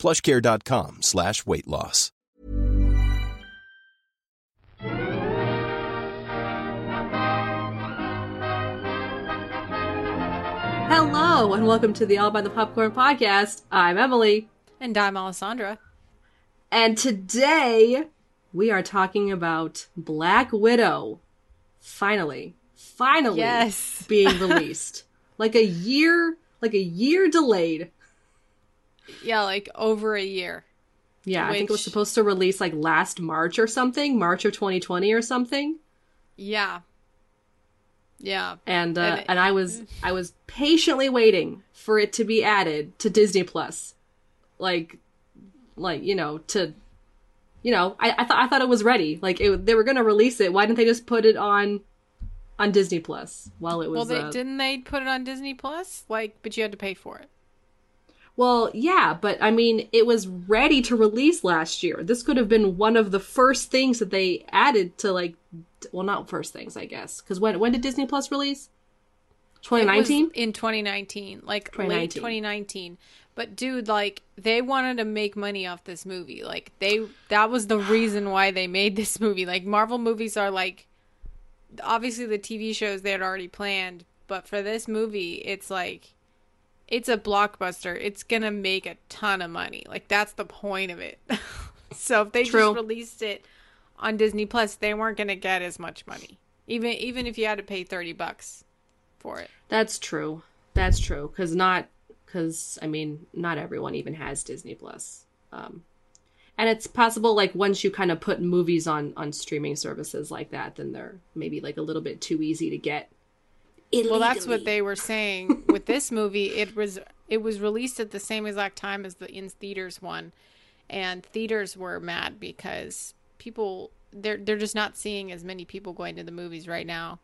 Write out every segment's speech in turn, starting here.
plushcare.com slash weight loss. Hello, and welcome to the All by the Popcorn podcast. I'm Emily, And I'm Alessandra. and today we are talking about Black Widow. Finally, finally, Yes. being released. like a year, like a year delayed. Yeah, like over a year. Yeah, I think it was supposed to release like last March or something, March of 2020 or something. Yeah. Yeah. and uh, And and, I was I was patiently waiting for it to be added to Disney Plus, like, like you know to, you know I, I thought I thought it was ready. Like it, they were gonna release it. Why didn't they just put it on, on Disney Plus while it was? Well, they uh, didn't they put it on Disney Plus? Like, but you had to pay for it. Well, yeah, but I mean, it was ready to release last year. This could have been one of the first things that they added to like, well, not first things, I guess, because when when did Disney Plus release? 2019. in 2019, like late 2019. 2019. But dude, like they wanted to make money off this movie. Like they that was the reason why they made this movie. Like Marvel movies are like obviously the TV shows they had already planned, but for this movie, it's like it's a blockbuster. It's going to make a ton of money. Like that's the point of it. so if they True. just released it on Disney Plus, they weren't going to get as much money. Even even if you had to pay 30 bucks for it. That's true. That's true. Because not, because I mean, not everyone even has Disney Plus. Um, and it's possible, like once you kind of put movies on on streaming services like that, then they're maybe like a little bit too easy to get. Well, that's what they were saying with this movie. It was it was released at the same exact time as the in theaters one, and theaters were mad because people they're they're just not seeing as many people going to the movies right now.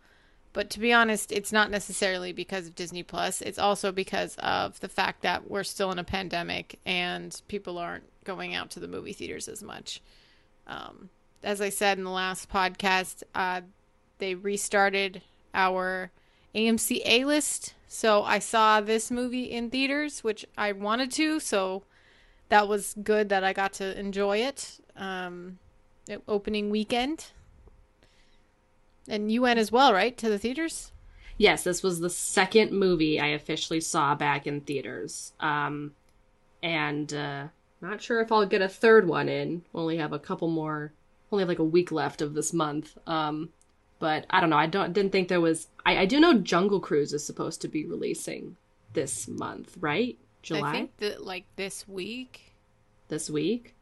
But to be honest, it's not necessarily because of Disney Plus. It's also because of the fact that we're still in a pandemic and people aren't going out to the movie theaters as much. Um, as I said in the last podcast, uh, they restarted our AMC A list. So I saw this movie in theaters, which I wanted to. So that was good that I got to enjoy it. Um, opening weekend. And you went as well, right, to the theaters? Yes, this was the second movie I officially saw back in theaters. Um, and uh, not sure if I'll get a third one in. Only have a couple more. Only have like a week left of this month. Um, but I don't know. I don't didn't think there was. I, I do know Jungle Cruise is supposed to be releasing this month, right? July I think that like this week. this week.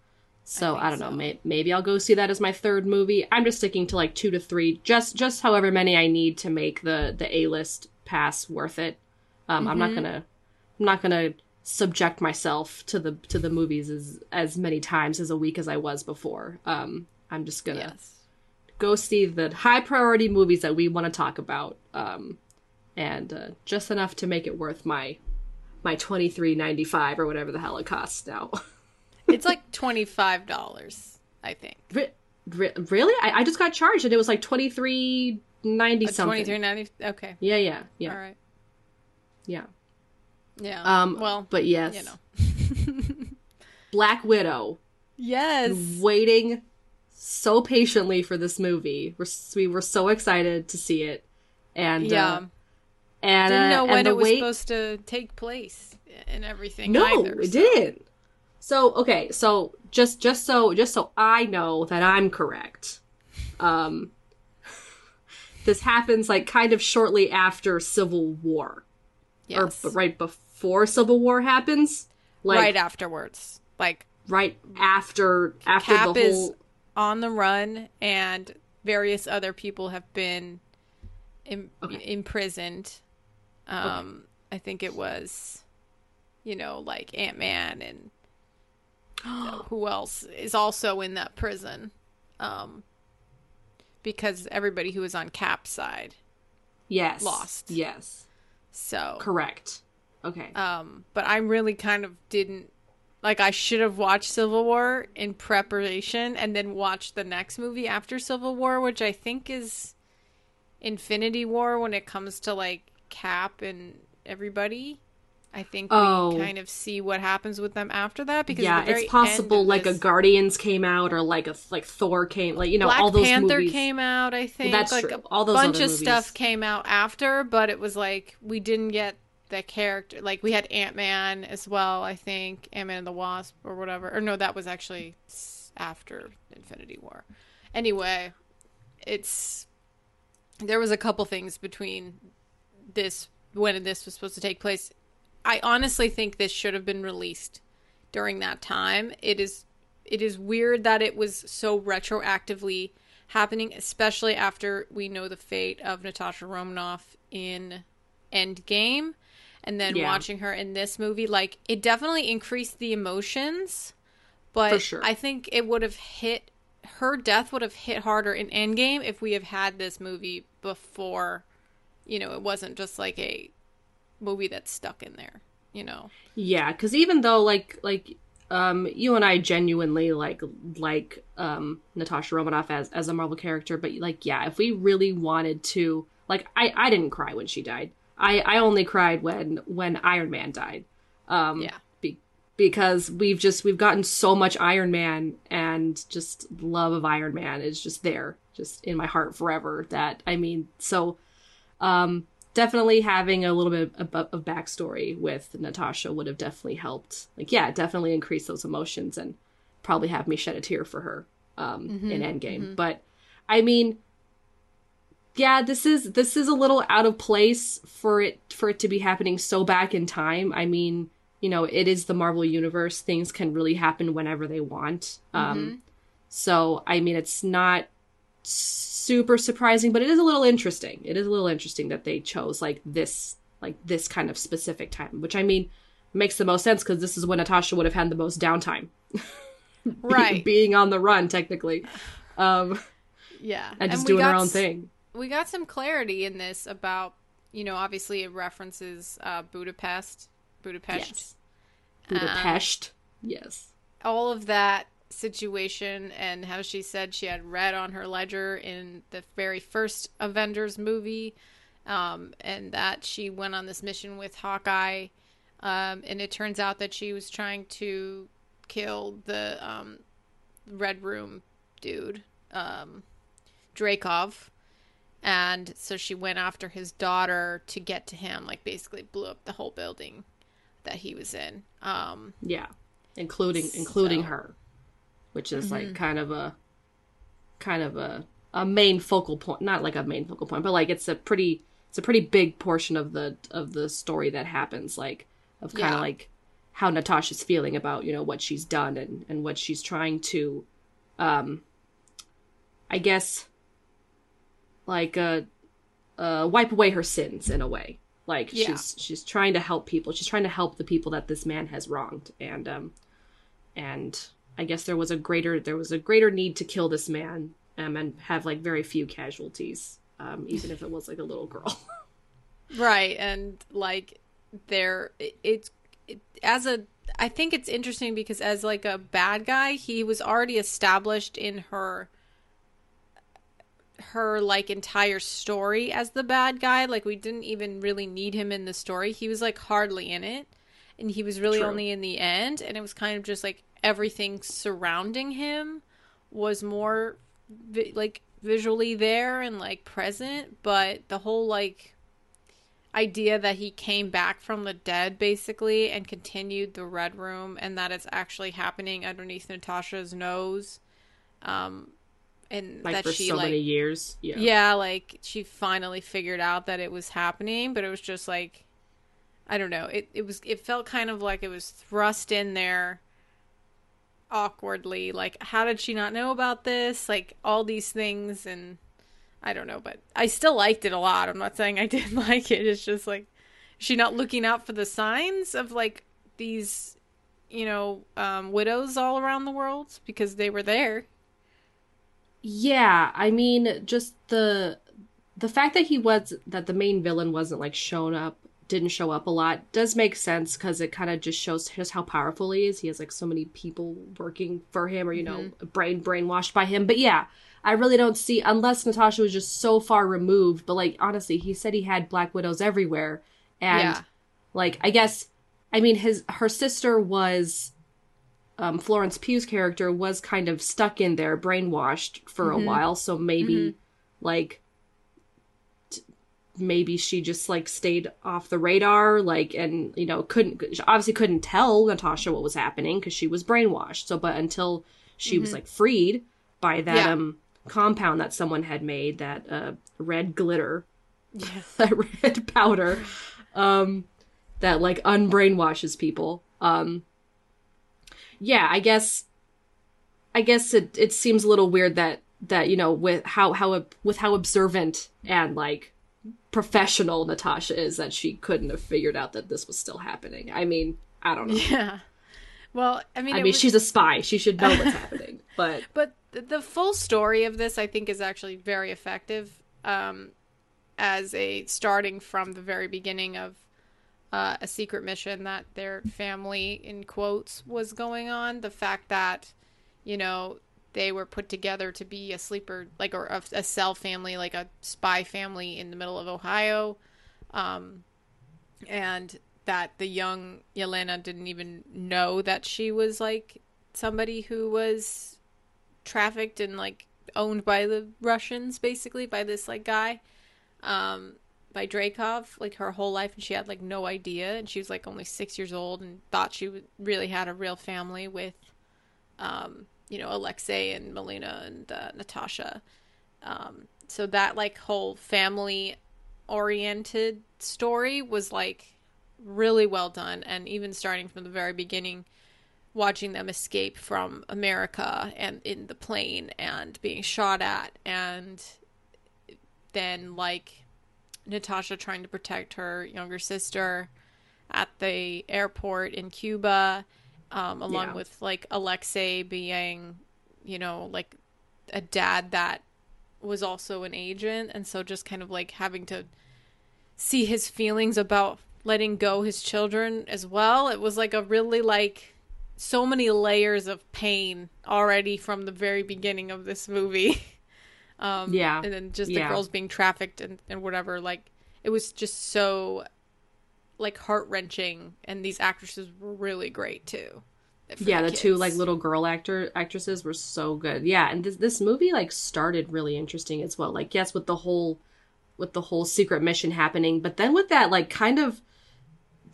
So think I, don't know. May, maybe I'll go see that as my third movie. I'm just sticking to like two to three, just just however many I need to make the the A list pass worth it. Um, I'm Mm-hmm. not gonna I'm not gonna subject myself to the to the movies as as many times as a week as I was before. Um, I'm just gonna Yes. Go see the high priority movies that we want to talk about. Um, and uh, just enough to make it worth my my twenty three ninety five or whatever the hell it costs now. It's like $25, I think. Re- re- really? I, I just got charged and it was like twenty three ninety something. 23.90. Okay. Yeah, yeah, yeah, All right. yeah. Yeah. Um, well, but yes, you know. Black Widow. Yes. Waiting so patiently for this movie. We're, we were so excited to see it, and Yeah. uh, and Didn't uh, know and when it was wait- supposed to take place and everything. No, either, it so- didn't. So okay, so just just so just so I know that I'm correct. Um this happens like kind of shortly after Civil War. Yes. Or b- right before Civil War happens. Like right afterwards. Like right after after Cap the whole on the run, and various other people have been Im- Okay. imprisoned. Um, I think it was, you know, like Ant Man and who else is also in that prison. Um, because everybody who was on Cap's side. Yes. Lost. Yes. So Correct. Okay. Um, but I really kind of didn't like I should have watched Civil War in preparation and then watched the next movie after Civil War, which I think is Infinity War when it comes to like Cap and everybody. I think Oh. we kind of see what happens with them after that because yeah, at the very it's possible like a Guardians came out or like a like Thor came like you know Black all those Panther movies. came out, I think. that's like true. All those bunch other of stuff came out after, but it was like we didn't get the character. Like we had Ant Man as well, I think, Ant Man and the Wasp or whatever. Or no, that was actually after Infinity War. Anyway, it's there was a couple things between this when this was supposed to take place. I honestly think this should have been released during that time. It is it is weird that it was so retroactively happening, especially after we know the fate of Natasha Romanoff in Endgame and then Yeah. watching her in this movie like it definitely increased the emotions but sure. I think it would have hit her death would have hit harder in Endgame if we have had this movie before you know it wasn't just like a movie that's stuck in there you know Yeah, because even though like like um you and I genuinely like like um Natasha Romanoff as as a Marvel character, but like yeah, if we really wanted to like I I didn't cry when she died. I I only cried when when Iron Man died. Um Yeah. be, because we've just we've gotten so much Iron Man and just love of Iron Man is just there, just in my heart forever. That I mean, so um definitely having a little bit of, of backstory with Natasha would have definitely helped. Like, yeah, definitely increase those emotions and probably have me shed a tear for her um, in Endgame. But I mean, yeah, this is this is a little out of place for it for it to be happening so back in time. I mean, you know, it is the Marvel universe; things can really happen whenever they want. Um, so, I mean, it's not super surprising, but it is a little interesting. It is a little interesting that they chose like this, like this kind of specific time, which I mean makes the most sense because this is when Natasha would have had the most downtime, Be- right being on the run technically, um, yeah and just we doing her own s- thing. We got some clarity in this about you know obviously it references uh budapest budapest Yes. Budapest, yes, all of that situation and how she said she had red on her ledger in the very first Avengers movie, um, and that she went on this mission with Hawkeye, um, and it turns out that she was trying to kill the um, Red Room dude, um, Dreykov. And so she went after his daughter to get to him, like basically blew up the whole building that he was in. Um, yeah, including including her, which is like kind of a kind of a a main focal point, not like a main focal point, but like it's a pretty it's a pretty big portion of the of the story that happens, like of kind Yeah. of like how Natasha's feeling about you know what she's done and and what she's trying to, um, I guess, like uh, uh, wipe away her sins in a way. Like Yeah. she's she's trying to help people. She's trying to help the people that this man has wronged, and um, and I guess there was a greater there was a greater need to kill this man um, and have like very few casualties, um, even if it was like a little girl. right and like there it, it's it, as a i think it's interesting because as like a bad guy he was already established in her her like entire story as the bad guy like we didn't even really need him in the story he was like hardly in it and he was really True. only in the end and it was kind of just like everything surrounding him was more vi- like visually there and like present but the whole like idea that he came back from the dead basically and continued the red room and that it's actually happening underneath Natasha's nose um and like that for she so like many years. Yeah. yeah like she finally figured out that it was happening but it was just like i don't know it, it was it felt kind of like it was thrust in there awkwardly like how did she not know about this like all these things and i don't know but i still liked it a lot i'm not saying i didn't like it it's just like she not looking out for the signs of like these you know, um, widows all around the world because they were there. Yeah, I mean, just the the fact that he was that the main villain wasn't like shown up, didn't show up a lot, does make sense because it kind of just shows just how powerful he is. He has like so many people working for him, or you know, mm-hmm. brain brainwashed by him. But yeah, I really don't see unless Natasha was just so far removed. But like honestly, he said he had black widows everywhere, and Yeah. like I guess I mean his her sister was um, Florence Pugh's character was kind of stuck in there, brainwashed for a while. So maybe, like, t- maybe she just like stayed off the radar, like, and you know, couldn't obviously couldn't tell Natasha what was happening because she was brainwashed. So, but until she was like freed by that Yeah. um compound that someone had made, that uh red glitter, Yeah. that red powder, um, that like unbrainwashes people. Um, yeah, I guess, I guess it it seems a little weird that that you know with how how with how observant and like professional Natasha is that she couldn't have figured out that this was still happening. I mean, I don't know. Yeah. Well, I mean, I mean, was- she's a spy. She should know what's happening. But But the full story of this, I think, is actually very effective. Um, as a starting from the very beginning of uh, a secret mission that their family, in quotes, was going on. The fact that, you know, they were put together to be a sleeper, like, or a, a cell family, like a spy family in the middle of Ohio. Um, and that the young Yelena didn't even know that she was like somebody who was trafficked and like owned by the Russians basically by this like guy um by Dreykov like her whole life and she had like no idea and she was like only 6 years old and thought she really had a real family with um you know Alexei and Melina and uh, Natasha. Um so that like whole family oriented story was like really well done and even starting from the very beginning watching them escape from America and in the plane and being shot at and then like Natasha trying to protect her younger sister at the airport in Cuba um, along Yeah. with like Alexei being you know like a dad that was also an agent. And so just kind of like having to see his feelings about letting go his children as well. It was like a really like so many layers of pain already from the very beginning of this movie um Yeah. and then just the Yeah. girls being trafficked and, and whatever like it was just so like heart-wrenching and these actresses were really great too yeah, the two like little girl actor actresses were so good. Yeah, and this this movie like started really interesting as well. Like yes, with the whole with the whole secret mission happening, but then with that like kind of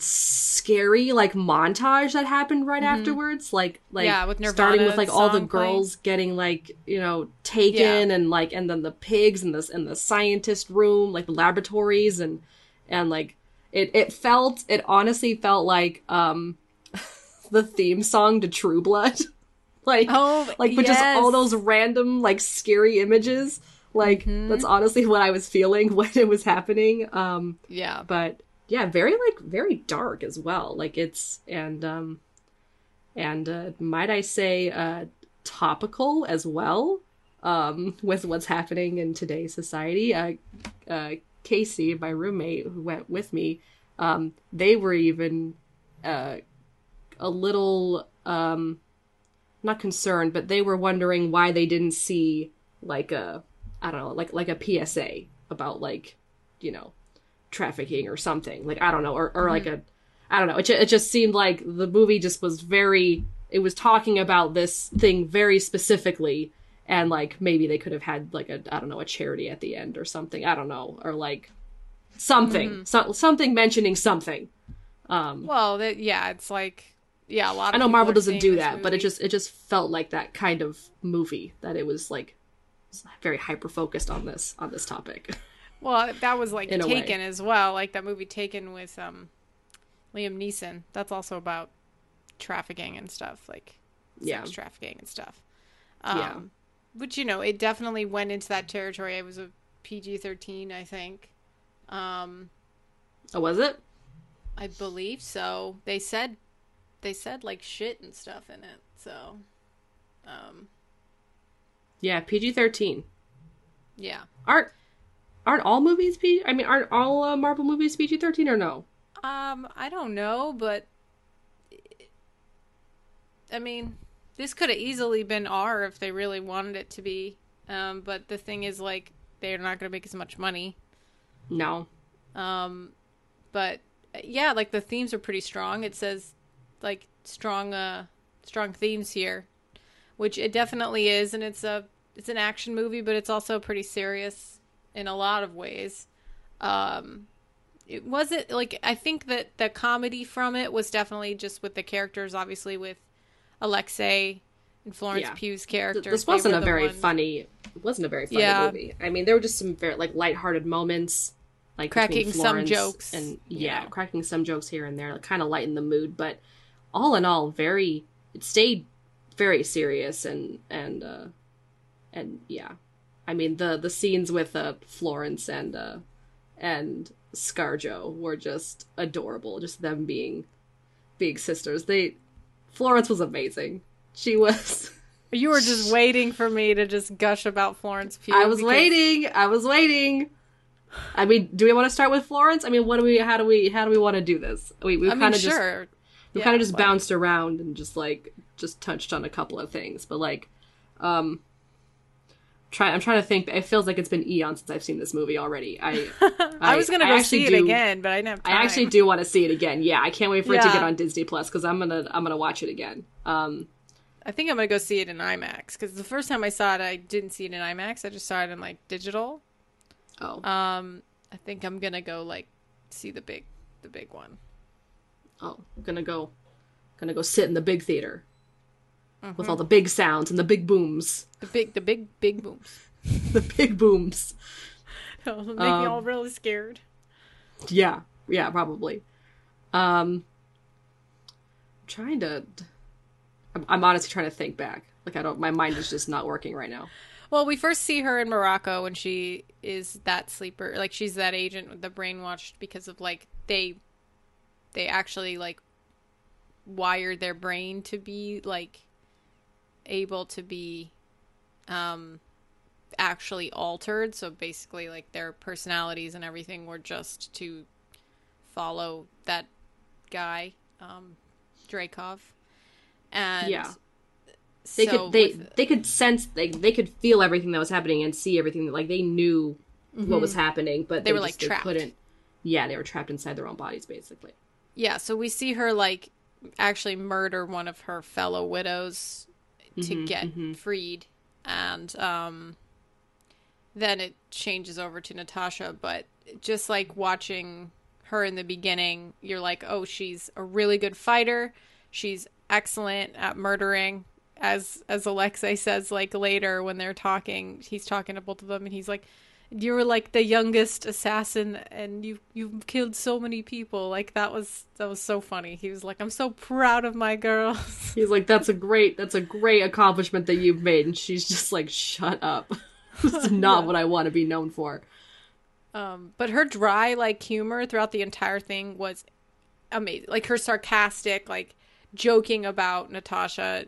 scary like montage that happened right afterwards like like Mm-hmm. Yeah, with starting with like all the song playing. girls getting like you know taken and like and then the pigs and the and the scientist room like the laboratories and and like it it felt it honestly felt like um the theme song to True Blood. like Oh, like but just all those random like scary images. Like Mm-hmm. that's honestly what I was feeling when it was happening. Um yeah but yeah, very like very dark as well. Like it's and um and uh might I say uh topical as well um with what's happening in today's society. Uh uh Casey, my roommate who went with me, um they were even uh a little um not concerned, but they were wondering why they didn't see like a I don't know, like like a PSA about like, you know, trafficking or something. Like I don't know, or or like a I don't know. It, it just seemed like the movie just was very it was talking about this thing very specifically and like maybe they could have had like a I don't know, a charity at the end or something. I don't know, or like something. So, something mentioning something. Um well that yeah it's like yeah a lot of I know Marvel doesn't do that, but it just it just felt like that kind of movie that it was like very hyper focused on this on this topic. Well, that was like In. Taken as well, like that movie Taken with um Liam Neeson. That's also about trafficking and stuff, like Yeah. sex trafficking and stuff. Um, Yeah. Which you know, it definitely went into that territory. It was a PG thirteen, I think. Um, Oh, was it? I believe so. They said they said like shit and stuff in it. So, um, Yeah, PG thirteen. yeah. Aren't aren't all movies PG? I mean, aren't all uh, Marvel movies PG thirteen or no? Um, I don't know, but I mean, this could have easily been R if they really wanted it to be. Um, but the thing is, like, they're not going to make as much money. No. Um, but yeah, like the themes are pretty strong. It says like strong, uh, strong themes here, which it definitely is, and it's a it's an action movie, but it's also pretty serious in a lot of ways. Um, it wasn't like I think that the comedy from it was definitely just with the characters, obviously with Alexei and Florence Yeah. Pugh's characters. This wasn't a very funny. It wasn't a very funny Yeah. movie. I mean, there were just some very like lighthearted moments, like Cracking some jokes. and yeah, Yeah. cracking some jokes here and there, like kind of lighten the mood. But all in all, very it stayed very serious and and uh and yeah, I mean the the scenes with uh Florence and uh and ScarJo were just adorable. Just them being being sisters. They Florence was amazing. She was. You were just waiting for me to just gush about Florence Pugh. I was because- waiting. I was waiting. I mean, do we want to start with Florence? I mean, what do we? How do we? How do we want to do this? We we kind of just we Yeah, kind of just but- bounced around and just like just touched on a couple of things, but like, um, try. I'm trying to think. It feels like it's been eons since I've seen this movie already. I I, was gonna I go actually see it do- again, but I didn't have time. I actually do want to see it again. Yeah, I can't wait for it to get on Disney Plus because I'm gonna I'm gonna watch it again. Um, I think I'm gonna go see it in IMAX because the first time I saw it, I didn't see it in IMAX. I just saw it in like digital. oh Um, I think I'm gonna go like see the big, the big one. oh, I'm gonna go, gonna go sit in the big theater with Mm-hmm. all the big sounds and the big booms, The big, the big, big booms. the big booms. Make Um, me all really scared. Yeah, yeah, probably. Um, I'm trying to. I'm, I'm honestly trying to think back. Like I don't. My mind is just not working right now. Well, we first see her in Morocco when she is that sleeper, like she's that agent with the brainwashed because of like they, they actually like wired their brain to be like able to be, um, actually altered. So basically, like their personalities and everything were just to follow that guy, um, Dreykov, and Yeah. They so could. They with- they could sense. They they could feel everything that was happening and see everything. Like they knew what was happening, but Mm-hmm. They they, were, just, like, they couldn't. Yeah, they were trapped inside their own bodies, basically. Yeah, so we see her like actually murder one of her fellow widows to get freed and um then it changes over to Natasha, but just like watching her in the beginning, you're like, "Oh, she's a really good fighter. She's excellent at murdering." As as Alexei says like later when they're talking, he's talking to both of them and he's like, you were like the youngest assassin and you you've killed so many people like that was that was so funny he was like i'm so proud of my girls He's like, "That's a great. That's a great accomplishment that you've made," and she's just like, "Shut up." is not what I want to be known for. um but her dry like humor throughout the entire thing was amazing like her sarcastic like joking about natasha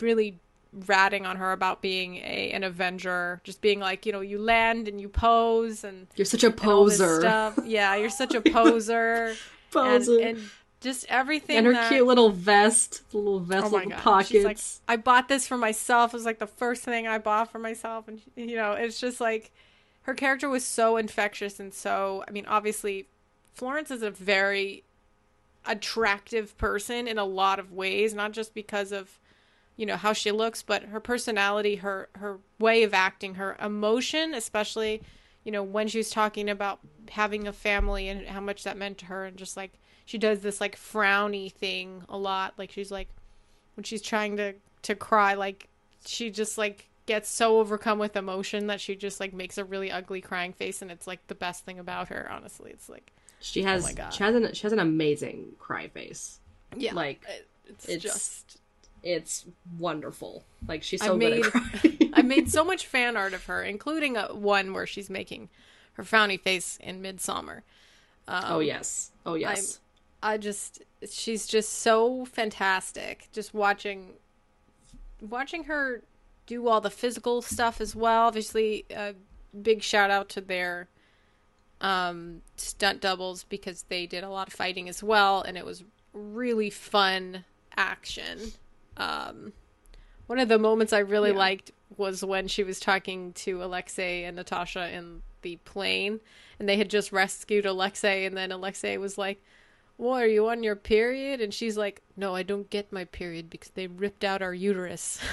really ratting on her about being a an avenger just being like you know you land and you pose and You're such a and all this poser. stuff yeah you're such a poser Poser. and, and just everything and her that- cute little vest, the little vest Oh my with the god! pockets. She's like, I bought this for myself. It was like the first thing I bought for myself, and you know, it's just like her character was so infectious and so. I mean, obviously, Florence is a very attractive person in a lot of ways, not just because of you know how she looks, but her personality, her her way of acting, her emotion, especially you know when she was talking about having a family and how much that meant to her, and just like she does this like frowny thing a lot, like she's like when she's trying to to cry, like she just like gets so overcome with emotion that she just like makes a really ugly crying face, and it's like the best thing about her. Honestly, it's like she has oh she has an she has an amazing cry face. yeah, Like it's, it's- just it's wonderful. Like she's I so good made- at crying. I made so much fan art of her, including a, one where she's making her frowny face in Midsommar. Um, oh yes. Oh yes. I just she's just so fantastic. Just watching watching her do all the physical stuff as well. Obviously, a big shout out to their um, stunt doubles because they did a lot of fighting as well, and it was really fun action. Um, one of the moments I really Yeah. liked was when she was talking to Alexei and Natasha in the plane, and they had just rescued Alexei, and then Alexei was like, "What are you on your period?" And she's like, "No, I don't get my period because they ripped out our uterus."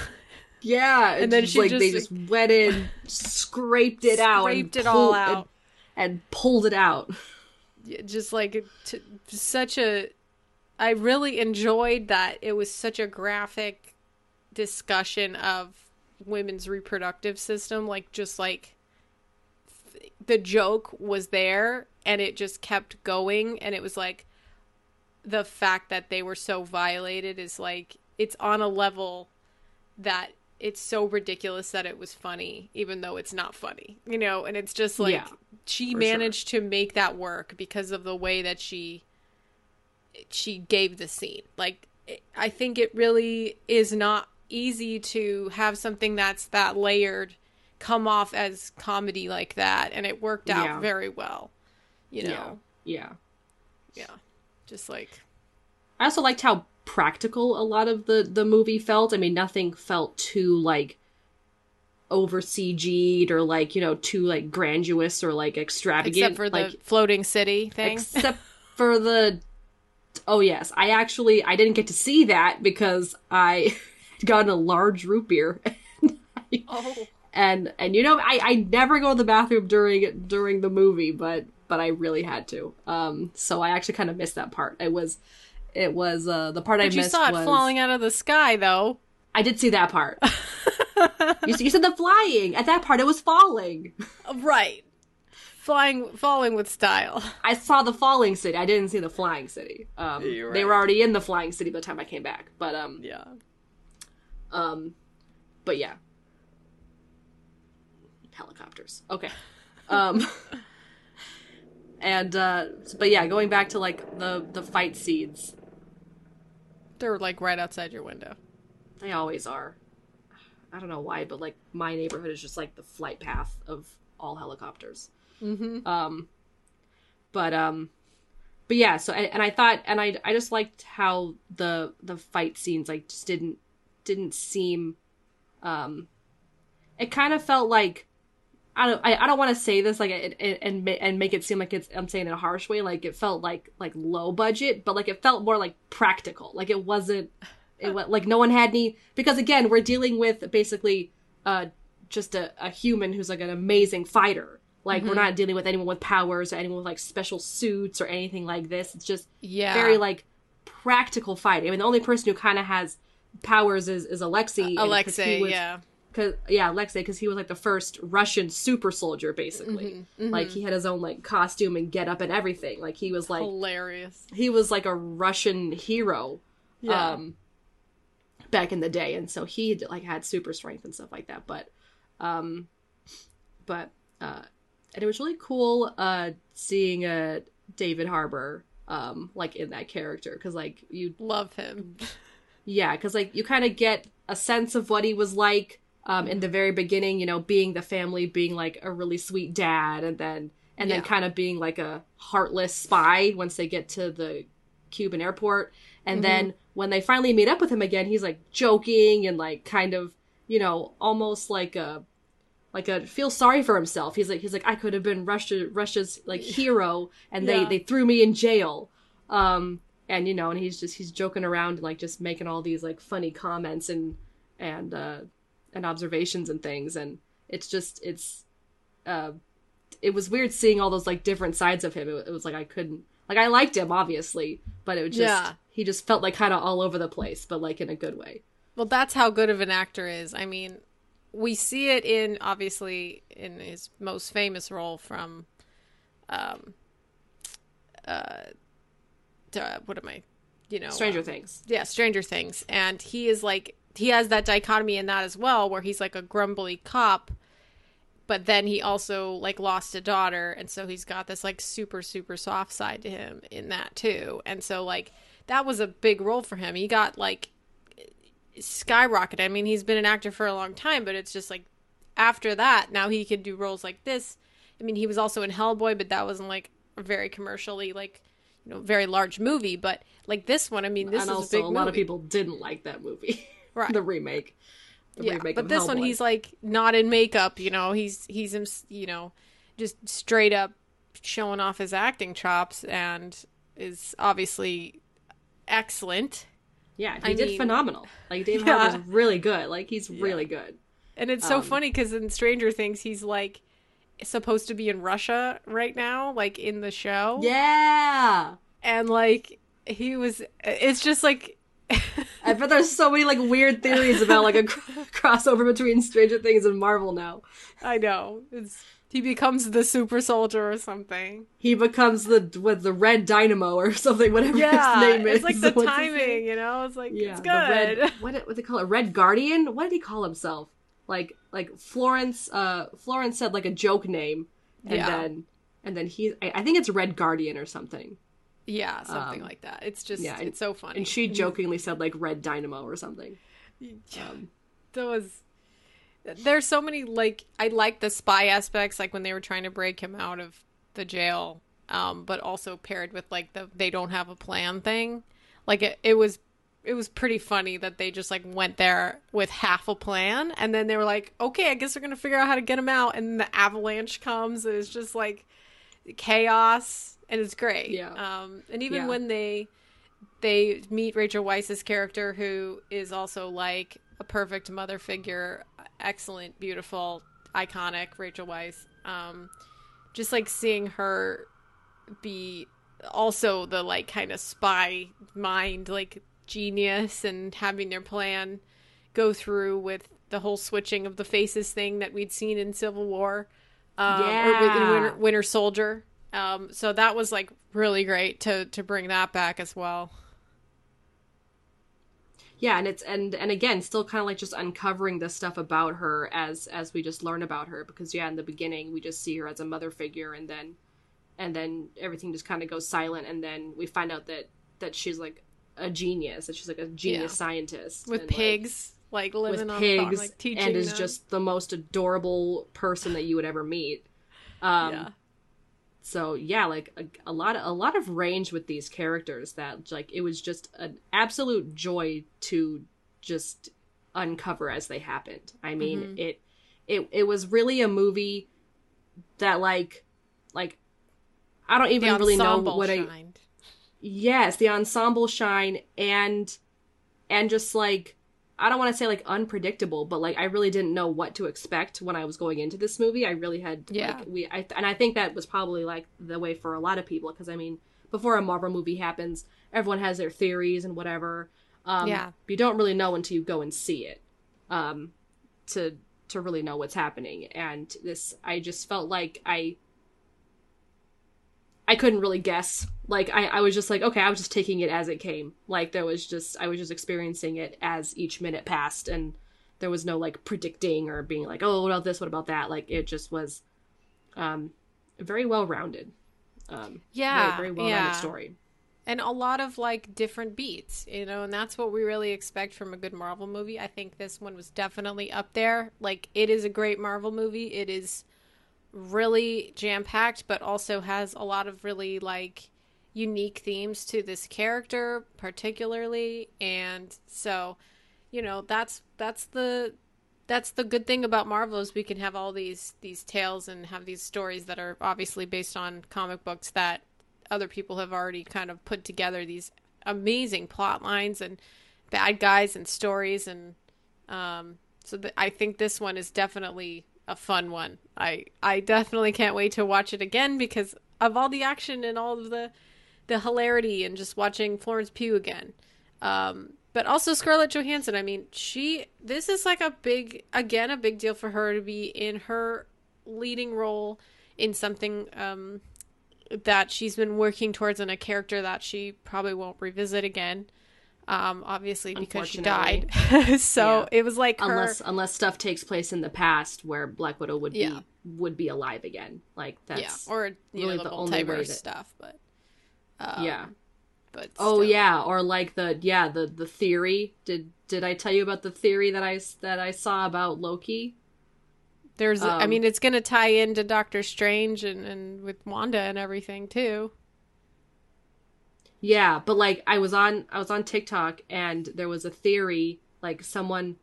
Yeah, And then she like they just, just went in, scraped it out, Scraped it all pulled- out. and, and pulled it out. just like t- such a i really enjoyed that it was such a graphic discussion of women's reproductive system like just like th- the joke was there and it just kept going and it was like the fact that they were so violated is like it's on a level that it's so ridiculous that it was funny even though it's not funny you know? And it's just like Yeah, she managed to make that work because of the way that she she gave the scene like i think it really is not easy to have something that's that layered come off as comedy like that and it worked out Yeah. very well you know Yeah. yeah, just like I also liked how practical a lot of the the movie felt. I mean, nothing felt too like over CG'd or like you know too like grandiose or like extravagant. except for the like, floating city thing except for the oh yes. I actually i didn't get to see that because i got a large root beer. Oh. And and you know i i never go to the bathroom during during the movie but but i really had to. Um so i actually kind of missed that part. It was it was uh the part i but you missed saw it was falling out of the sky though. I did see that part. You, you said the flying. At that part it was falling. Right flying falling with style I saw the falling city. I didn't see the flying city. Um, You're They were already in the flying city by the time I came back. But um, yeah um, but yeah, helicopters. Okay. Um, and uh, but yeah, going back to like the the fight scenes, they're like right outside your window they always are. I don't know why, but like my neighborhood is just like the flight path of all helicopters. Mm-hmm. um but um but yeah so and, and i thought and i i just liked how the the fight scenes like just didn't didn't seem um it kind of felt like I don't. I, I don't want to say this like it, it, and and make it seem like it's. I'm saying it in a harsh way. Like it felt like like low budget, but like it felt more like practical. Like it wasn't. It was like no one had any because again we're dealing with basically uh just a, a human who's like an amazing fighter. Like we're not dealing with anyone with powers or anyone with like special suits or anything like this. It's just yeah very like practical fighting. I mean, the only person who kind of has powers is is Alexei. he alexei was- yeah Cause yeah, Alexei, because he was like the first Russian super soldier, basically. Mm-hmm, Like he had his own like costume and get up and everything. Like he was like hilarious he was like a Russian hero, Yeah. um, back in the day, and so he like had super strength and stuff like that. But, um, but uh, and it was really cool uh seeing uh David Harbour um like in that character because like you love him yeah, because like you kind of get a sense of what he was like um, in the very beginning. You know, being the family, being like a really sweet dad, and then and then Yeah. kind of being like a heartless spy once they get to the Cuban airport, and then when they finally meet up with him again, he's like joking and like kind of you know almost like a like a feel sorry for himself. He's like he's like I could have been Russia Russia's like hero, and they Yeah. they threw me in jail. Um, and you know, and he's just he's joking around and like just making all these like funny comments and and uh and observations and things, and it's just it's uh it was weird seeing all those like different sides of him. It, it was like I couldn't like I liked him obviously, but it was just Yeah. he just felt like kind of all over the place, but like in a good way. Well, that's how good of an actor is. I mean, we see it in obviously in his most famous role from, um, uh, what am I, you know, Stranger uh, Things. yeah, Stranger Things, and he is like he has that dichotomy in that as well, where he's like a grumbly cop, but then he also like lost a daughter and so he's got this like super super soft side to him in that too. And so like that was a big role for him. He got like skyrocketed i mean he's been an actor for a long time but it's just like after that now he could do roles like this i mean he was also in hellboy but that wasn't like a very commercially like you know very large movie but like this one i mean this and is also a big a lot of people didn't like that movie, Right. the remake. The yeah, remake but this one he's like not in makeup. You know, he's he's. You know, just straight up showing off his acting chops and is obviously excellent. Yeah, he I did mean- phenomenal. Like David Yeah. Harbour's really good. Like he's really good. And it's so Um, funny because in Stranger Things, he's like supposed to be in Russia right now, like in the show. Yeah. And like he was, it's just like, I bet there's so many like weird theories about like a cr- crossover between Stranger Things and Marvel now. I know. It's, he becomes the super soldier or something. He becomes the with the red dynamo or something, whatever Yeah, his name is. it's like the What's timing, you know. It's like Yeah, it's the red. good. What what they call it? Red Guardian. What did he call himself? Like like Florence. Uh, Florence said like a joke name, and Yeah. then and then he. I, I think it's Red Guardian or something. Yeah, something Um, like that. It's just yeah, and- it's so funny. And she jokingly said like Red Dynamo or something. Yeah, Um, that was. There's so many like I like the spy aspects, like when they were trying to break him out of the jail, um, but also paired with like the they don't have a plan thing. Like it, it was, it was pretty funny that they just like went there with half a plan, and then they were like, okay, I guess we're gonna figure out how to get him out, and the avalanche comes, and it's just like chaos, and it's great. Yeah. Um, and even Yeah. when they they meet Rachel Weisz's character, who is also like a perfect mother figure, excellent, beautiful, iconic Rachel Weisz. Um, just like seeing her be also the like kind of spy mind, like genius, and having their plan go through with the whole switching of the faces thing that we'd seen in Civil War, um, or Yeah. Winter, Winter Soldier. Um, so that was like really great to to bring that back as well. Yeah and it's and and again still kind of like just uncovering the stuff about her as as we just learn about her because yeah in the beginning we just see her as a mother figure and then and then everything just kind of goes silent and then we find out that that she's like a genius that she's like a genius Yeah. scientist with and, pigs, like, living with on the farm, pigs like and is them. just the most adorable person that you would ever meet um yeah, so yeah like a, a lot of a lot of range with these characters that like it was just an absolute joy to just uncover as they happened i mean Mhm. it it it was really a movie that like like i don't even really know what i shined. yes the ensemble shine and and just like i don't want to say like unpredictable but like i really didn't know what to expect when i was going into this movie i really had Yeah. like we I, and i think that was probably like the way for a lot of people because i mean before a marvel movie happens everyone has their theories and whatever um Yeah. you don't really know until you go and see it um to to really know what's happening and this i just felt like i I couldn't really guess. Like I, I was just like, okay, I was just taking it as it came. Like there was just I was just experiencing it as each minute passed and there was no like predicting or being like, oh, what about this, what about that? Like it just was um very well rounded. Um Yeah, very, very well rounded yeah. story. and a lot of like different beats, you know, and that's what we really expect from a good Marvel movie. I think this one was definitely up there. Like it is a great Marvel movie. It is really jam packed, but also has a lot of really like unique themes to this character, particularly. And so, you know, that's that's the that's the good thing about Marvel is we can have all these these tales and have these stories that are obviously based on comic books that other people have already kind of put together these amazing plot lines and bad guys and stories and um so I think this one is definitely a fun one. I I definitely can't wait to watch it again because of all the action and all of the the hilarity and just watching Florence Pugh again. Um, but also Scarlett Johansson. I mean, she this is like a big again a big deal for her to be in her leading role in something um, that she's been working towards in a character that she probably won't revisit again. Um, obviously because she died. so Yeah. it was like her. unless unless stuff takes place in the past where Black Widow would Yeah. be would be alive again. Like that's yeah, or you really know the, the only way that- stuff, but um, yeah. But Oh yeah, or like the yeah the the theory. Did did I tell you about the theory that I that I saw about Loki? There's, I Um, mean, it's going to tie into Doctor Strange and, and with Wanda and everything too. Yeah, but like I was on I was on TikTok and there was a theory like someone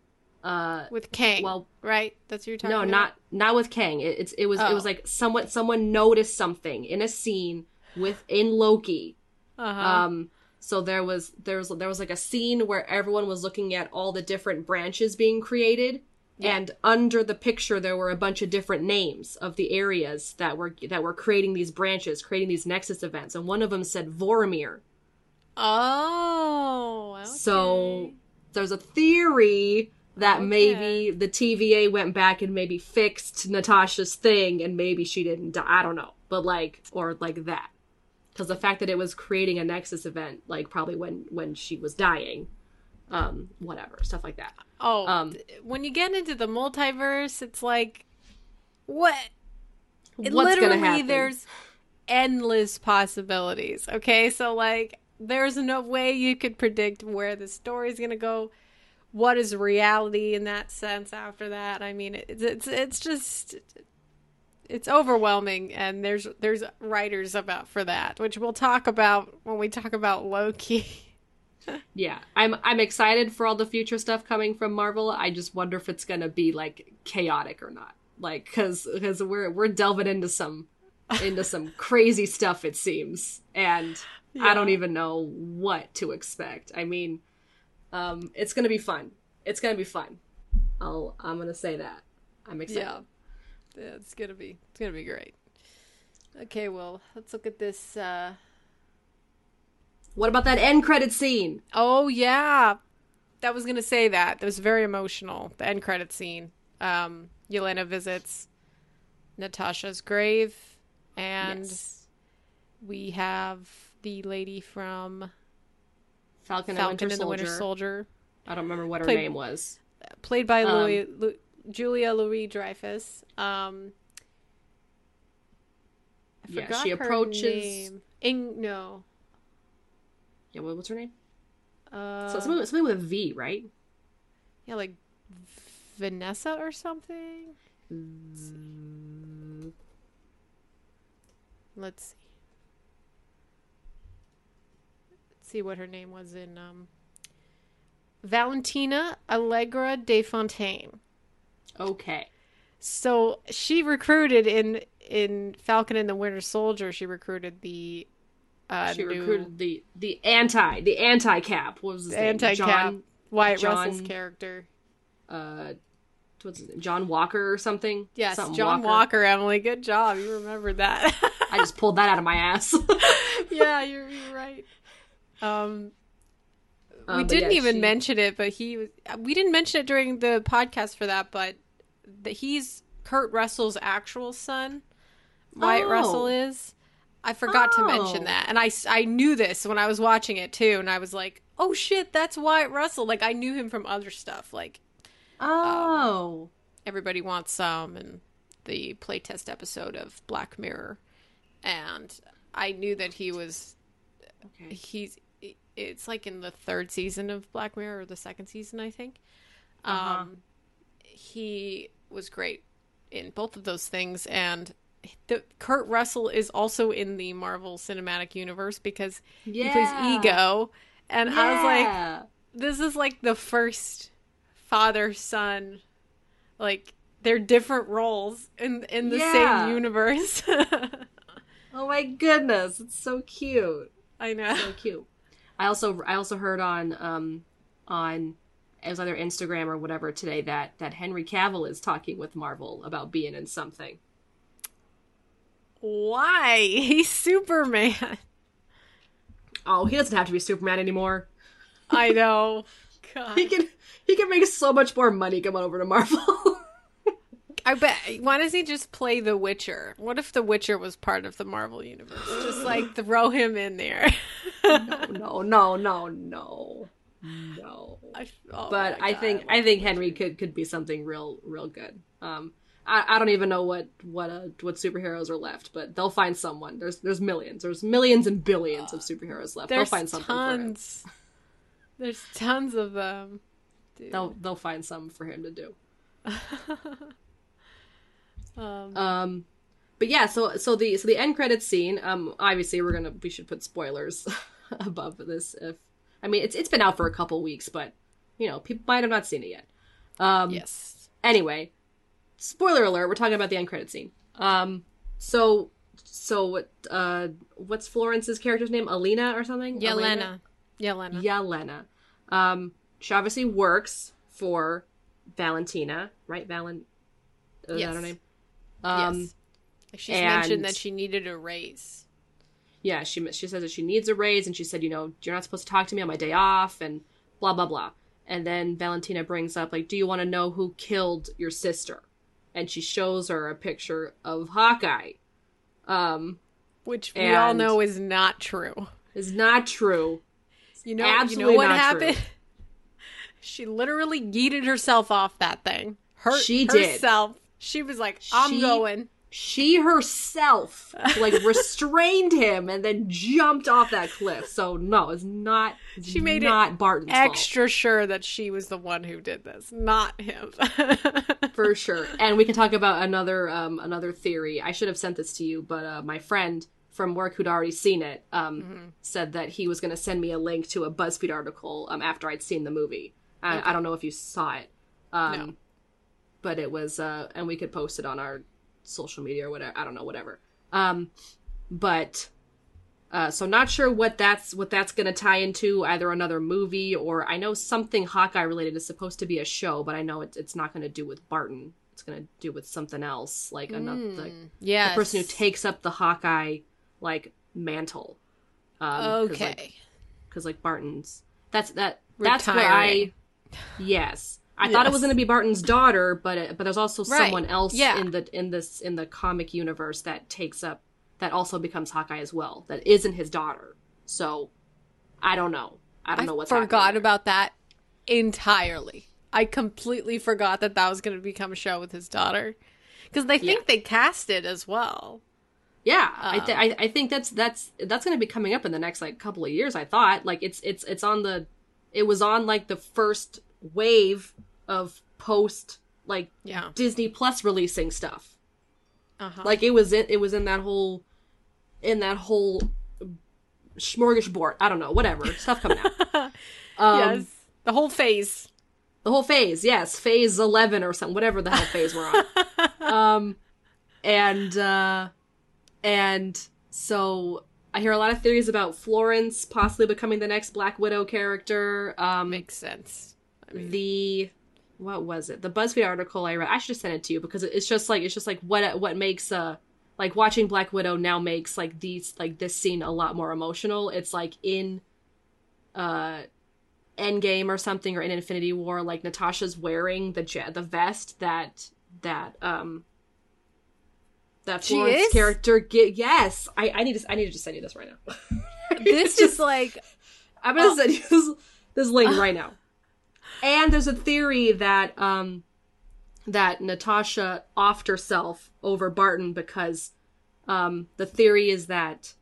uh With Kang, well right? That's what you're talking no about? not not with Kang. It, it's it was it was Oh. like someone someone noticed something in a scene with in Loki. Uh-huh. Um so there was there was there was like a scene where everyone was looking at all the different branches being created and under the picture there were a bunch of different names of the areas that were that were creating these branches, creating these nexus events and one of them said Vormir. oh, okay. So there's a theory that Okay. maybe the TVA went back and maybe fixed Natasha's thing and maybe she didn't die. I don't know. But like or like that. Cuz the fact that it was creating a nexus event like probably when when she was dying um whatever, stuff like that. oh, um, when you get into the multiverse, it's like what? It What's literally, going to happen? there's endless possibilities. Okay, so like, there's no way you could predict where the story's gonna go. What is reality in that sense? After that, I mean, it's it's it's just it's overwhelming, and there's there's writers about for that, which we'll talk about when we talk about Loki. Yeah, I'm I'm excited for all the future stuff coming from Marvel. I just wonder if it's gonna be like chaotic or not. Like, cause cause we're we're delving into some into some crazy stuff it seems, and I don't even know what to expect. I mean, um, it's gonna be fun. It's gonna be fun. I'll I'm gonna say that. I'm excited. Yeah. Yeah, it's gonna be it's gonna be great. Okay, well, let's look at this uh What about that end credit scene? oh yeah. That was gonna say that. That was very emotional. The end credit scene. Um Yelena visits Natasha's grave and Yes. we have the lady from Falcon, Falcon and and the Winter Winter Soldier. I don't remember what her Played- name was. played by Um, Louis, Lu, Julia Louis Dreyfus. Um I Yeah, she her approaches- name. Ing, no. Yeah, what, what's her name? Uh, so something, something with a V, right? Yeah, like Vanessa or something. Let's see. Let's see what her name was in um Valentina Allegra de Fontaine. Okay. So she recruited in in Falcon and the Winter Soldier. She recruited the uh, she new recruited the the anti the anti cap. What was his name? anti cap John, Wyatt John- Russell's character. uh, what's his name? John Walker or something? Yes, Something John Walker. Emily, good job. You remembered that. I just pulled that out of my ass. yeah, you're, you're right. Um, Uh, we didn't yeah, even she- mention it, but he was. We didn't mention it during the podcast for that, but that he's Kurt Russell's actual son. Wyatt Oh. Russell is. I forgot to Oh. mention that, and I, I knew this when I was watching it too, and I was like, oh shit, that's Wyatt Russell. Like I knew him from other stuff, like Oh. Everybody Wants Some and the playtest episode of Black Mirror. And I knew that he was okay. he's it's like in the third season of Black Mirror or the second season, I think. Uh-huh. Um he was great in both of those things and the Kurt Russell is also in the Marvel Cinematic Universe because he plays Ego and I was like this is like the first father son like they're different roles in in the Yeah. same universe Oh my goodness, it's so cute. i know So cute. I also I also heard on um on it was either Instagram or whatever today that that Henry Cavill is talking with Marvel about being in something. Why he's superman Oh, he doesn't have to be Superman anymore. i know God. He can he can make so much more money coming over to Marvel. i bet why does he just play the witcher what if the witcher was part of the marvel universe just like throw him in there no, no, no, no, no. no. I, oh but I think I think Henry could could be something real real good. Um, I, I don't even know what what uh, what superheroes are left, but they'll find someone. There's there's millions. There's millions and billions of superheroes left. They'll find something for him. tons. There's tons of them. Dude. They'll they'll find something for him to do. um, Um, but yeah, so so the so the end credits scene. Um, obviously we're gonna we should put spoilers above this. If I mean it's it's been out for a couple weeks, but you know people might have not seen it yet. Um, yes. anyway, spoiler alert, we're talking about the end credit scene. Um so so what uh what's Florence's character's name? Alina or something? Yelena. Yelena. Yelena. Um she obviously works for Valentina, right? Valen is Yes. that her name? Um yes. She's mentioned that she needed a raise. yeah, she she says that she needs a raise, and she said, you know, you're not supposed to talk to me on my day off, and blah blah blah. And then Valentina brings up like, do you want to know who killed your sister? And she shows her a picture of Hawkeye. Um, Which we all know is not true. is not true. You know, you know what happened? true. She literally yeeted herself off that thing. Hurt She did. herself. She was like, "I'm She- going." She herself like restrained him and then jumped off that cliff. So no, it's not. It's She made it not Barton's fault. Extra sure that she was the one who did this, not him. for sure. And we can talk about another um another theory. I should have sent this to you, but uh, my friend from work who'd already seen it um Mm-hmm. said that he was going to send me a link to a BuzzFeed article um after I'd seen the movie. I, I don't know if you saw it. Um No. but it was uh and we could post it on our social media or whatever. I don't know, whatever. Um but uh, so not sure what that's what that's going to tie into either another movie or I know something Hawkeye related is supposed to be a show, but I know it's it's not going to do with Barton. It's going to do with something else, like another the, yeah, the person who takes up the Hawkeye like mantle. Um, Okay. because like Barton's that's that that's what I yes. I thought it was going to be Barton's daughter, but it, but there's also Right. someone else Yeah. in the in this in the comic universe that takes up that also becomes Hawkeye as well. That isn't his daughter. So I don't know. I don't I know what's forgot about that entirely. I completely forgot that that was going to become a show with his daughter because they think Yeah. they cast it as well. Yeah, I, Um, th- I I think that's that's that's going to be coming up in the next like couple of years. I thought like it's it's it's on the it was on like the first wave of post like Yeah. Disney Plus releasing stuff. Uh-huh. Like it was in it was in that whole in that whole smorgasbord. I don't know, whatever stuff coming out. Um, yes, the whole phase. The whole phase, yes, phase eleven or something, whatever the hell phase we're on. um, and uh, and so I hear a lot of theories about Florence possibly becoming the next Black Widow character. Um, Makes sense. The what was it? The BuzzFeed article I read. I should have sent it to you because it's just like it's just like what what makes uh like watching Black Widow now makes like these like this scene a lot more emotional. It's like in uh Endgame or something or in Infinity War, like Natasha's wearing the the vest that that um that Florence character get. Yes, I I need to I need to just send you this right now. this is like I'm gonna send you this, this link right now. And there's a theory that um that Natasha offed herself over Barton because um the theory is that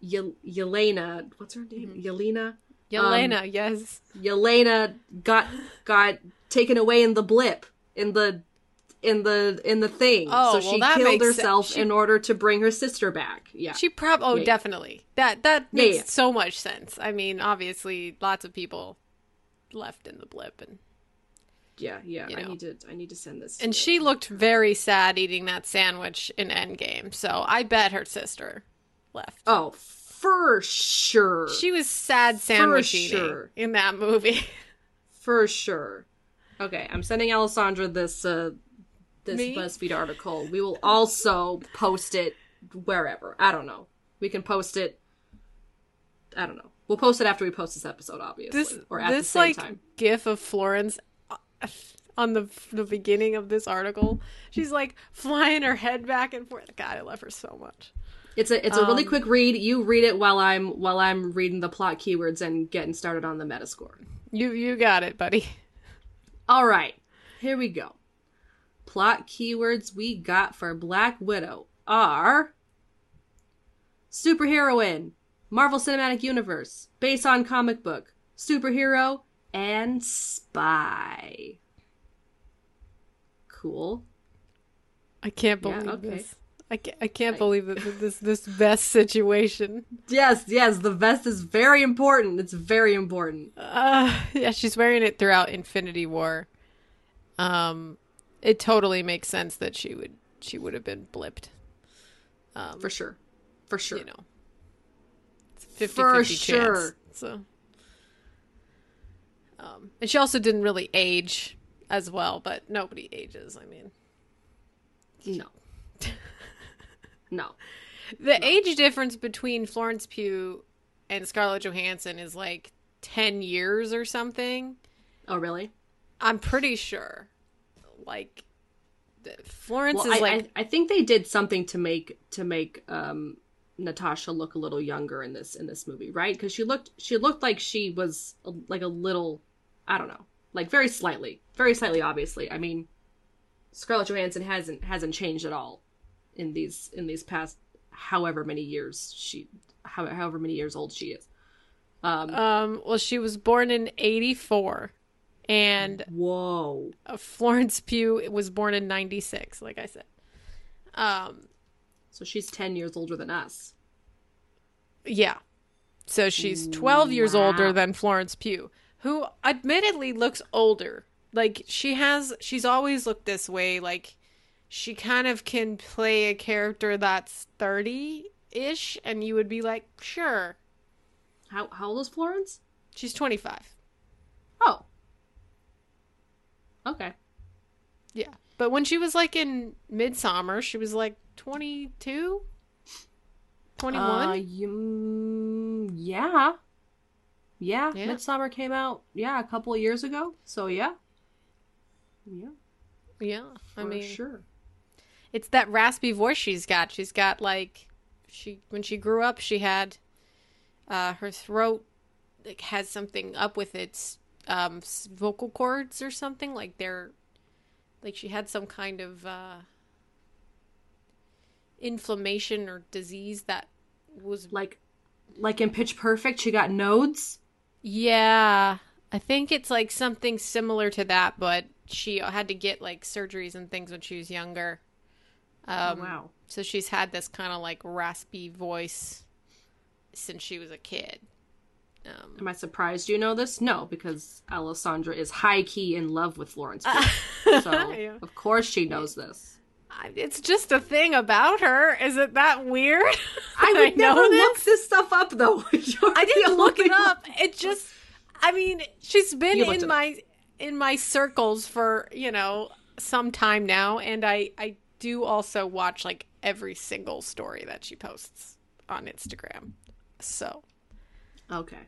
Ye- Yelena, what's her name? Yelena? Yelena. Um, yes, Yelena got got taken away in the blip in the in the in the thing. Oh, so well, she that killed herself She- in order to bring her sister back. Yeah. she prob. Oh, Yeah, yeah. definitely. That that Yeah, makes yeah. so much sense. I mean, obviously, lots of people left in the blip, and yeah, yeah. you I need to I need to send this. to and you. she looked very sad eating that sandwich in Endgame. So I bet her sister left. Oh, for sure. She was sad sandwich eating sure. in that movie. for sure. Okay, I'm sending Alessandra this uh this Me? BuzzFeed article. We will also post it wherever. I don't know. We can post it I don't know. We'll post it after we post this episode, obviously, this or at this the same like time. gif of Florence uh, on the the beginning of this article. She's like flying her head back and forth. God, I love her so much. It's a it's a really Um, quick read. You read it while I'm while I'm reading the plot keywords and getting started on the Metascore. You you got it, buddy. All right, here we go. Plot keywords we got for Black Widow are superheroine, Marvel Cinematic Universe, based on comic book, superhero, and spy. Cool. I can't Yeah, believe okay. this. I can't, I can't believe that this this vest situation. Yes, yes, the vest is very important. It's very important. Uh, yeah, she's wearing it throughout Infinity War. Um, it totally makes sense that she would she would have been blipped. Um, For sure. For sure. you know, 50 For 50 sure. chance. So, um, and she also didn't really age as well, but nobody ages. I mean, No. no. the age difference between Florence Pugh and Scarlett Johansson is like ten years or something. Oh, really? I'm pretty sure. Like, Florence Well, is I, like I, I think they did something to make to make um Natasha look a little younger in this in this movie, right? Because she looked she looked like she was a, like a little, I don't know, like very slightly, very slightly. Obviously, I mean, Scarlett Johansson hasn't hasn't changed at all in these in these past however many years she how, however many years old she is. Um, Um, well, she was born in 84 and whoa, Florence Pugh was born in 96, like I said. Um, so she's ten years older than us. yeah. So she's 12 years older than Florence Pugh, who admittedly looks older. Like she has she's always looked this way like she kind of can play a character that's 30-ish and you would be like, "Sure. How how old is Florence? She's 25." Oh, okay. Yeah. But when she was like in Midsommar, she was like 22? 21? Uh, you, yeah. Yeah, Yeah. Midsommar came out, yeah, a couple of years ago. So, yeah. Yeah, yeah. I for mean, sure. it's that raspy voice she's got. She's got like she when she grew up, she had uh her throat like has something up with its um vocal cords or something like they're like she had some kind of uh inflammation or disease that was Like, like in Pitch Perfect, she got nodes. Yeah, I think it's like something similar to that, but she had to get like surgeries and things when she was younger. Um, oh, wow. So she's had this kind of like raspy voice since she was a kid. Um, Am I surprised you know this? No, because Alessandra is high key in love with Florence. Pugh. so, Yeah. of course, she knows this. I- it's just a thing about her. Is it that weird? I would never know look this stuff up, though. I didn't look it up. It just, I mean, she's been in it up. my in my circles for you know some time now, and I I do also watch like every single story that she posts on Instagram. So Okay.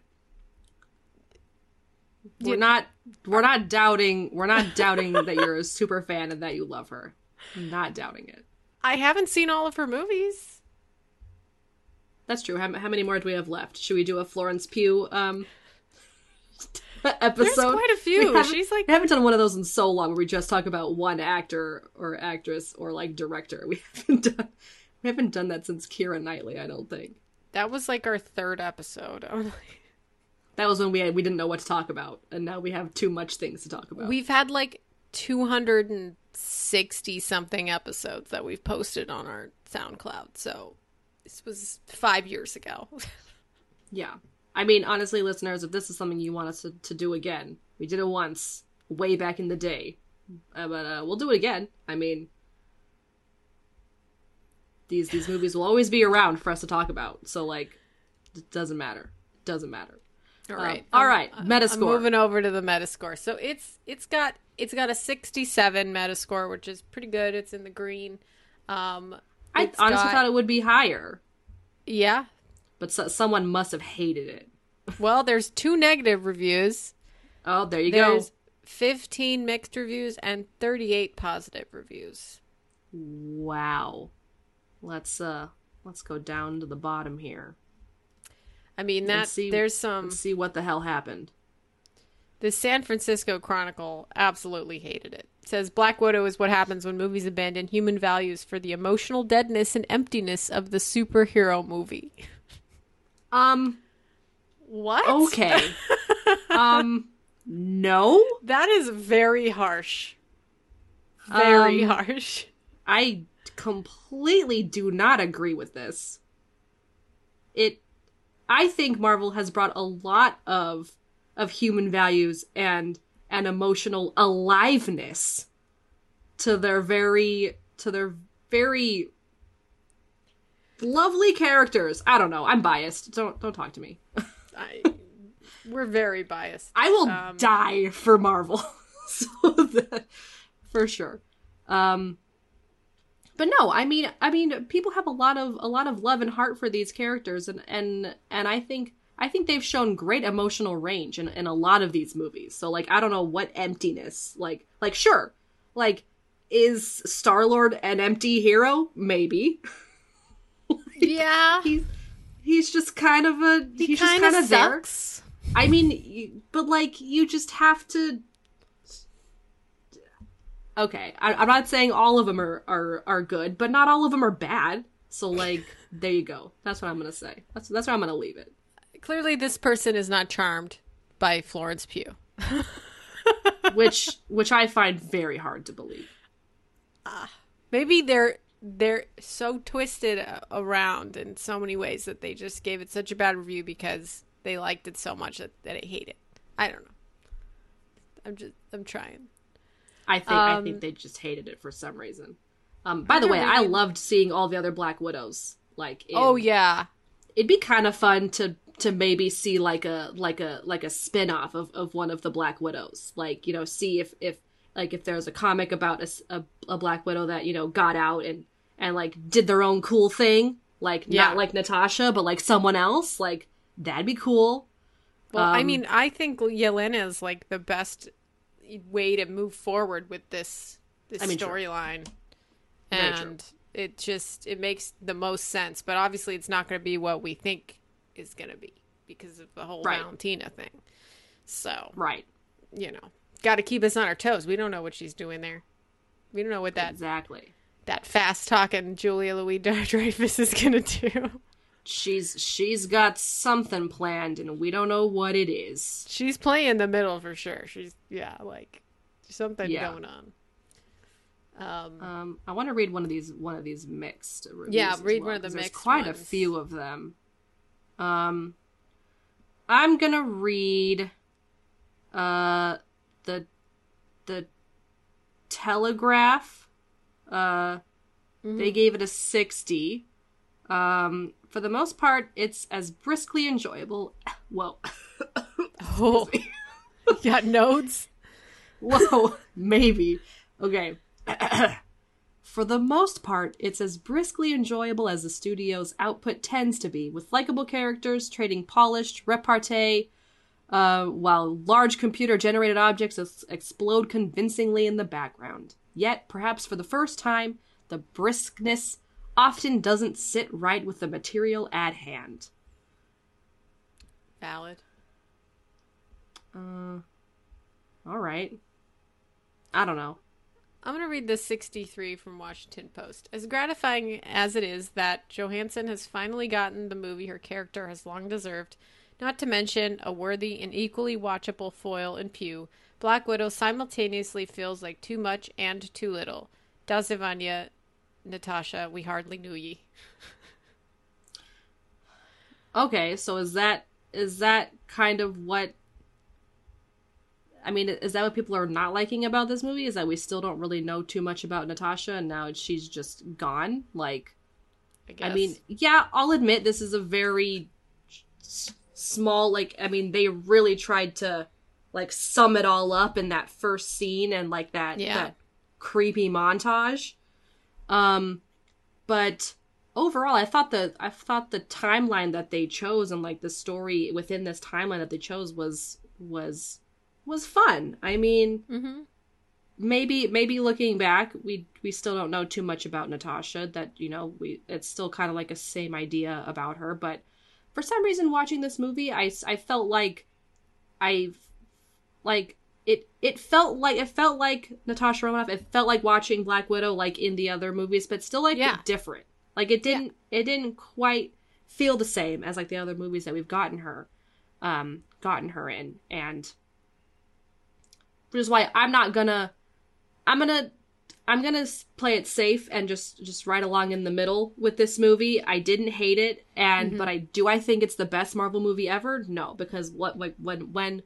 We're not we're not doubting we're not doubting that you're a super fan and that you love her. I'm not doubting it. I haven't seen all of her movies. That's true. How, how many more do we have left? Should we do a Florence Pugh um episode? There's quite a few. She's like we haven't done one of those in so long where we just talk about one actor or actress or like director. We haven't done we haven't done that since Kira Knightley, I don't think. that was like our third episode. That was when we had, we didn't know what to talk about, and now we have too much things to talk about. We've had like 260 something episodes that we've posted on our SoundCloud. So this was five years ago. Yeah. I mean, honestly, listeners, if this is something you want us to, to do again, we did it once, way back in the day. Uh, but uh, we'll do it again. I mean, these these movies will always be around for us to talk about. So, like, it doesn't matter. It doesn't matter. All Um, right. all I'm- right, I'm Metascore. moving over to the Metascore. So it's it's got it's got a 67 Metascore, which is pretty good. It's in the green. Um, I honestly got- thought it would be higher, yeah. but so, someone must have hated it. Well, there's two negative reviews. Oh, there you go. There's go. 15 mixed reviews and 38 positive reviews. Wow. Let's uh let's go down to the bottom here. I mean that see- there's some see what the hell happened. The San Francisco Chronicle absolutely hated it. It says Black Widow is what happens when movies abandon human values for the emotional deadness and emptiness of the superhero movie. Um, What? okay. um, no. That is very harsh. Very Um, harsh. I completely do not agree with this. It I think Marvel has brought a lot of of human values and and emotional aliveness to their very to their very lovely characters. I don't know. I'm biased. Don't don't talk to me. I, we're very biased. I will Um, die for Marvel. so that, for sure. Um but no, I mean I mean people have a lot of a lot of love and heart for these characters and and and I think I think they've shown great emotional range in, in a lot of these movies. So like I don't know what emptiness like like sure. Like is Star-Lord an empty hero? Maybe. Yeah. He's he's just kind of a He he's just kind of of there. I mean, but like you just have to. Okay, I, I'm not saying all of them are, are are good, but not all of them are bad. So like, there you go. That's what I'm gonna say. That's that's where I'm gonna leave it. Clearly, this person is not charmed by Florence Pugh. Which which I find very hard to believe. Ah, maybe they're they're so twisted around in so many ways that they just gave it such a bad review because they liked it so much that, that they hate it. I don't know. I'm just I'm trying. I think I Um, think they just hated it for some reason. Um, by the way, I loved seeing all the other Black Widows. Like, in- Oh yeah. it'd be kind of fun to to maybe see like a like a like a spin-off of, of one of the black widows like you know see if if like if there's a comic about a a black widow that you know got out and and like did their own cool thing like Yeah. not like natasha but like someone else like that'd be cool Well, I Um, mean, I think Yelena is like the best way to move forward with this this I mean, storyline, and it just it makes the most sense. But obviously, it's not going to be what we think is going to be because of the whole Right. Valentina thing. So right you know, got to keep us on our toes. We don't know what she's doing there. We don't know what that exactly that fast talking Julia Louis Dreyfus is going to do. She's she's got something planned and we don't know what it is She's playing the middle for sure. She's yeah, like something Yeah. going on. Um, Um, I want to read one of these one of these mixed reviews. Yeah, read well, one of the 'cause there's mixed quite a few of them. Um, I'm gonna read uh the the Telegraph. Uh, Mm-hmm. they gave it a sixty. Um, for the most part, it's as briskly enjoyable. Whoa. oh, you got nodes. Whoa, maybe. Okay. For the most part, it's as briskly enjoyable as the studio's output tends to be, with likable characters trading polished repartee, uh, while large computer generated objects ex- explode convincingly in the background. Yet, perhaps for the first time, the briskness often doesn't sit right with the material at hand. Valid. Uh, all right. I don't know. I'm going to read this 63 from Washington Post. As gratifying as it is that Johansson has finally gotten the movie her character has long deserved, not to mention a worthy and equally watchable foil in Pugh, Black Widow simultaneously feels like too much and too little. Dazivanya, Natasha, we hardly knew ye. Okay, so is that is that kind of what I mean, is that what people are not liking about this movie? Is that we still don't really know too much about Natasha and now she's just gone? Like I guess. I mean, yeah, I'll admit this is a very small like I mean, they really tried to like sum it all up in that first scene and like that Yeah. that creepy montage. Um but overall I thought the I thought the timeline that they chose and like the story within this timeline that they chose was was was fun. I mean, mm-hmm. maybe maybe looking back, we we still don't know too much about Natasha. That you know, we it's still kind of like a same idea about her. But for some reason, watching this movie, I I felt like I like it. It felt like it felt like Natasha Romanoff. It felt like watching Black Widow, like in the other movies, but still like Yeah. different. Like it didn't it didn't quite feel the same as like the other movies that we've gotten her um gotten her in and which is why I'm not gonna I'm gonna I'm gonna play it safe and just just right along in the middle with this movie. I didn't hate it, and but I do I think it's the best Marvel movie ever? No, because what like when when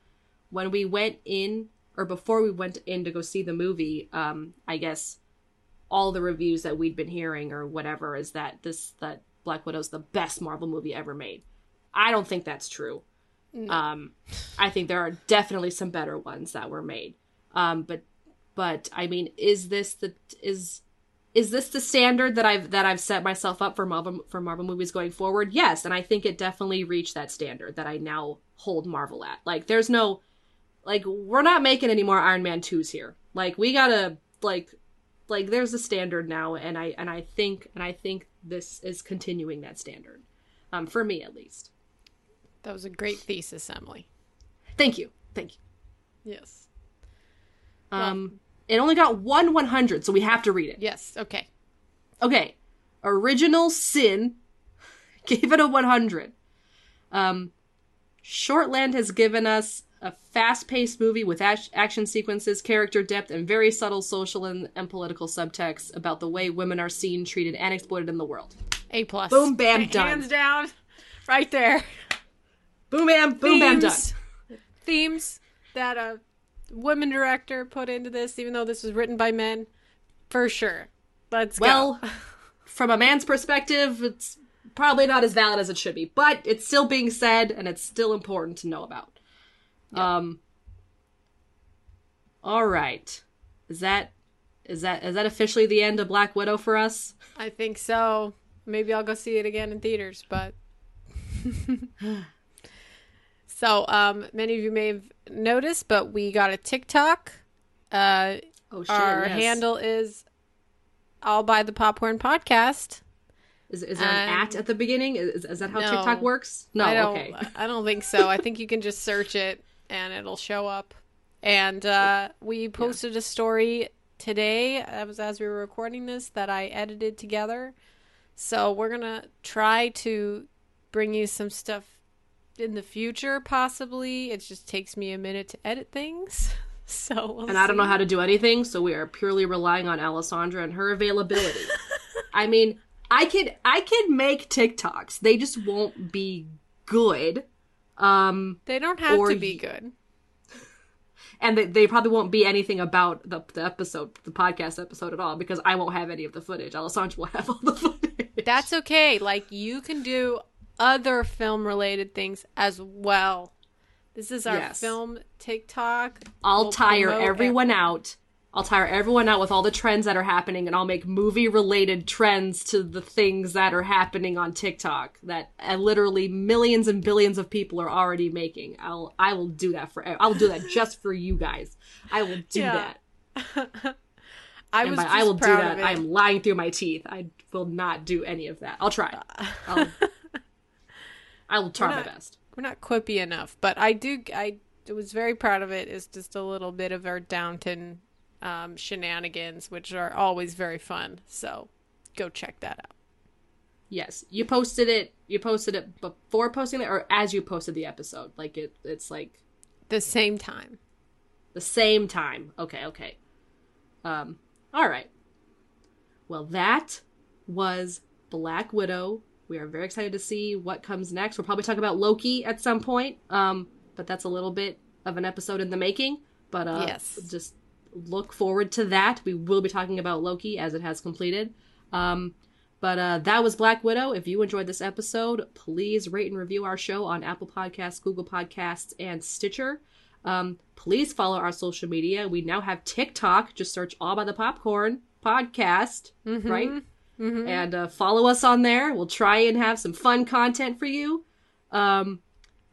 when we went in or before we went in to go see the movie, um, I guess all the reviews that we'd been hearing or whatever is that this that Black Widow's the best Marvel movie ever made. I don't think that's true. Um, I think there are definitely some better ones that were made. Um, but but I mean, is this the is is this the standard that I've that I've set myself up for Marvel for Marvel movies going forward? Yes, and I think it definitely reached that standard that I now hold Marvel at. Like, there's no like we're not making any more Iron Man twos here. Like, we gotta like like there's a standard now, and I and I think and I think this is continuing that standard, um, for me at least. That was a great thesis, Emily. Thank you, thank you. Yes. Um, it only got one 100, so we have to read it. Yes. Okay. Okay. Original-Cin gave it a 100. Um, Shortland has given us a fast paced movie with action sequences, character depth, and very subtle social and, and political subtext about the way women are seen, treated, and exploited in the world. A plus. Boom, bam, Hands done. Hands down. Right there. Boom, bam, boom, bam, done. Themes- Themes that a women director put into this, even though this was written by men, for sure. Let's go. Well, go. from a man's perspective, it's probably not as valid as it should be, but it's still being said and it's still important to know about. Um All right. Is that is that is that officially the end of Black Widow for us? I think so. Maybe I'll go see it again in theaters, but so um many of you may have noticed, but we got a TikTok. Uh Oh shit. our yes. handle is all by the popcorn podcast. is is there an um, at at the beginning? Is, is that how no. TikTok works? No, I don't okay. I don't think so. I think you can just search it and it'll show up. And uh we posted a story today that was as we were recording this that I edited together. So we're going to try to bring you some stuff in the future possibly. It just takes me a minute to edit things. So we'll and I don't know how to do anything, so we are purely relying on Alessandra and her availability. I mean, I could I could make TikToks. They just won't be good. Um They don't have to be good. and they, they probably won't be anything about the, the episode, the podcast episode at all, because I won't have any of the footage. Alessandra will have all the footage. That's okay. Like you can do other film related things as well. This is our Yes. film TikTok. I'll We'll tire everyone out. I'll tire everyone out with all the trends that are happening, and I'll make movie related trends to the things that are happening on TikTok that uh, literally millions and billions of people are already making. I'll I will do that for I'll do that just for you guys. I will do Yeah. that. I And was I will do that. I'm lying through my teeth. I will not do any of that. I'll try. I'll, I will try my best. We're not quippy enough, but I do. I was very proud of it. It's just a little bit of our Downton um, shenanigans, which are always very fun. So go check that out. Yes, you posted it. You posted it before posting it, or as you posted the episode. Like it, it's like The same time. the same time. Okay, okay. Um, all right. Well, that was Black Widow. We are very excited to see what comes next. We'll probably talk about Loki at some point. Um, but that's a little bit of an episode in the making. But uh, Yes. just look forward to that. We will be talking about Loki as it has completed. Um, but uh, that was Black Widow. If you enjoyed this episode, please rate and review our show on Apple Podcasts, Google Podcasts, and Stitcher. Um, please follow our social media. We now have TikTok. Just search All by the Popcorn Podcast, right? And uh, follow us on there. We'll try and have some fun content for you. Um,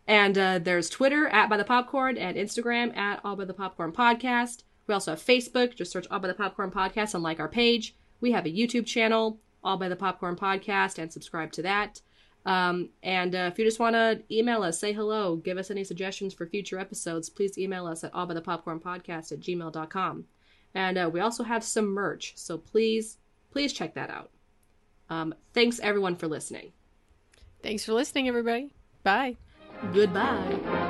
and uh, there's Twitter at By the Popcorn and Instagram at All by the Popcorn Podcast. We also have Facebook. Just search All by the Popcorn Podcast and like our page. We have a YouTube channel, All by the Popcorn Podcast, and subscribe to that. Um, and uh, if you just want to email us, say hello, give us any suggestions for future episodes, please email us at allbythepopcornpodcast at gmail.com. And uh, we also have some merch, so please, please check that out. Um, thanks everyone for listening. Thanks for listening, everybody. Bye. Goodbye.